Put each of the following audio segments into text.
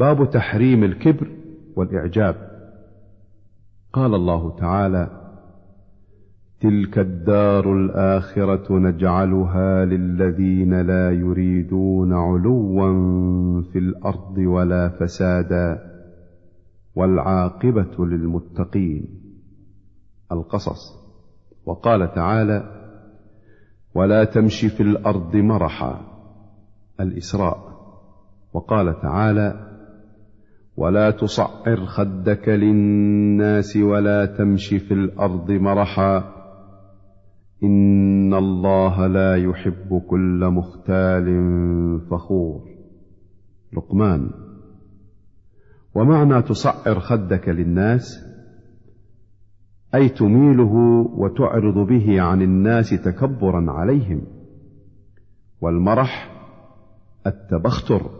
باب تحريم الكبر والإعجاب. قال الله تعالى تلك الدار الآخرة نجعلها للذين لا يريدون علوا في الأرض ولا فسادا والعاقبة للمتقين. القصص. وقال تعالى ولا تمش في الأرض مرحا. الإسراء. وقال تعالى ولا تصعر خدك للناس ولا تمش في الأرض مرحا. إن الله لا يحب كل مختال فخور. لقمان. ومعنى تصعر خدك للناس؟ أي تميله وتعرض به عن الناس تكبرا عليهم. والمرح التبختر.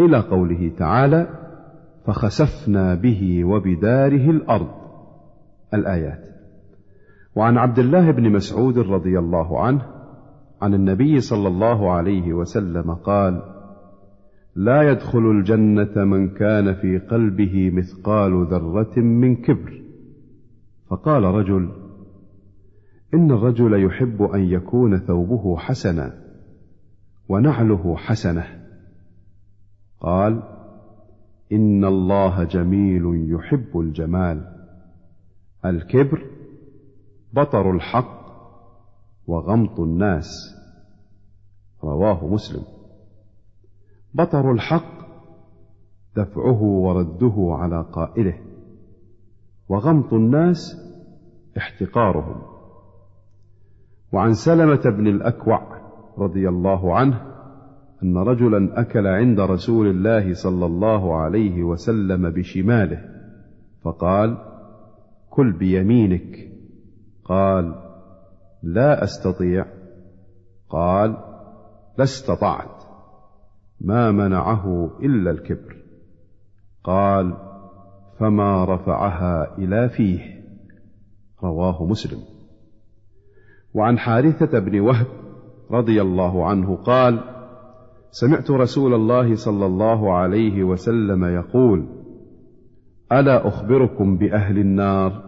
إلى قوله تعالى فخسفنا به وبداره الأرض. الآيات. وعن عبد الله بن مسعود رضي الله عنه عن النبي صلى الله عليه وسلم قال لا يدخل الجنة من كان في قلبه مثقال ذرة من كبر. فقال رجل إن الرجل يحب أن يكون ثوبه حسنا ونعله حسنة. قال إن الله جميل يحب الجمال. الكبر بطر الحق وغمط الناس. رواه مسلم. بطر الحق دفعه ورده على قائله وغمط الناس احتقارهم. وعن سلمة بن الأكوع رضي الله عنه أن رجلا أكل عند رسول الله صلى الله عليه وسلم بشماله فقال كل بيمينك. قال لا أستطيع. قال لا استطعت. ما منعه إلا الكبر. قال فما رفعها إلى فيه. رواه مسلم. وعن حارثة بن وهب رضي الله عنه قال سمعت رسول الله صلى الله عليه وسلم يقول ألا أخبركم بأهل النار؟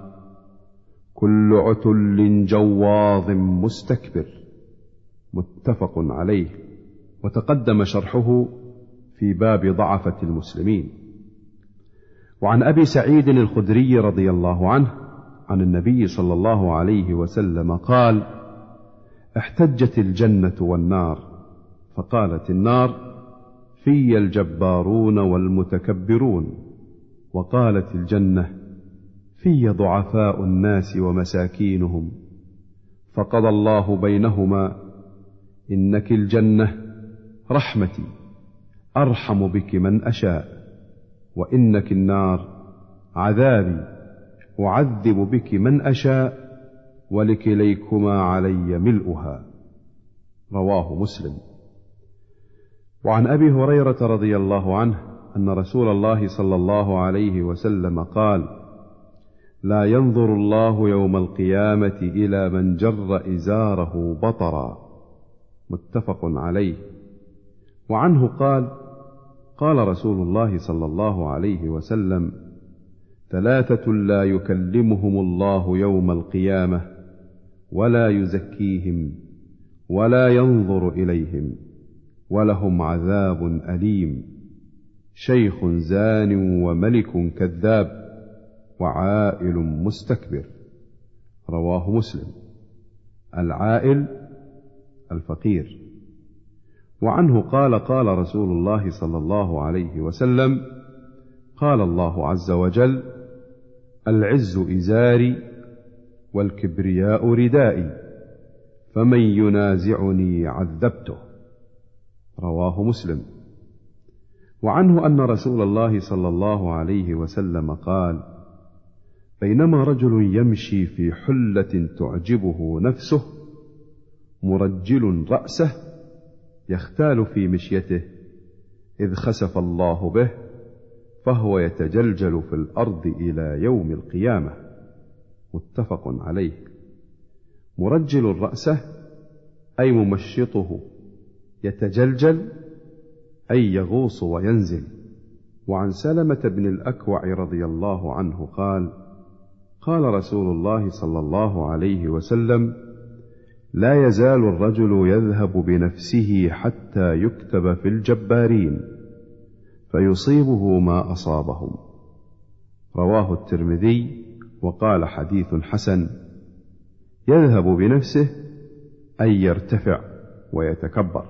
كل عتل جواظ مستكبر. متفق عليه. وتقدم شرحه في باب ضعفة المسلمين. وعن أبي سعيد الخدري رضي الله عنه عن النبي صلى الله عليه وسلم قال احتجت الجنة والنار. فقالت النار في الجبارون والمتكبرون. وقالت الجنة في ضعفاء الناس ومساكينهم. فقضى الله بينهما إنك الجنة رحمتي أرحم بك من أشاء وإنك النار عذابي أعذب بك من أشاء ولكليكما علي ملؤها. رواه مسلم. وعن أبي هريرة رضي الله عنه أن رسول الله صلى الله عليه وسلم قال لا ينظر الله يوم القيامة إلى من جر إزاره بطرا. متفق عليه. وعنه قال قال رسول الله صلى الله عليه وسلم ثلاثة لا يكلمهم الله يوم القيامة ولا يزكيهم ولا ينظر إليهم. ولهم عذاب أليم. شيخ زان وملك كذاب وعائل مستكبر. رواه مسلم. العائل الفقير. وعنه قال قال رسول الله صلى الله عليه وسلم قال الله عز وجل العز إزاري والكبرياء ردائي فمن ينازعني عذبته. رواه مسلم. وعنه أن رسول الله صلى الله عليه وسلم قال بينما رجل يمشي في حلة تعجبه نفسه مرجل رأسه يختال في مشيته إذ خسف الله به فهو يتجلجل في الأرض إلى يوم القيامة. متفق عليه. مرجل رأسه أي ممشطه. يتجلجل أي يغوص وينزل. وعن سلمة بن الأكوع رضي الله عنه قال قال رسول الله صلى الله عليه وسلم لا يزال الرجل يذهب بنفسه حتى يكتب في الجبارين فيصيبه ما أصابهم. رواه الترمذي وقال حديث حسن يذهب بنفسه أي يرتفع ويتكبر.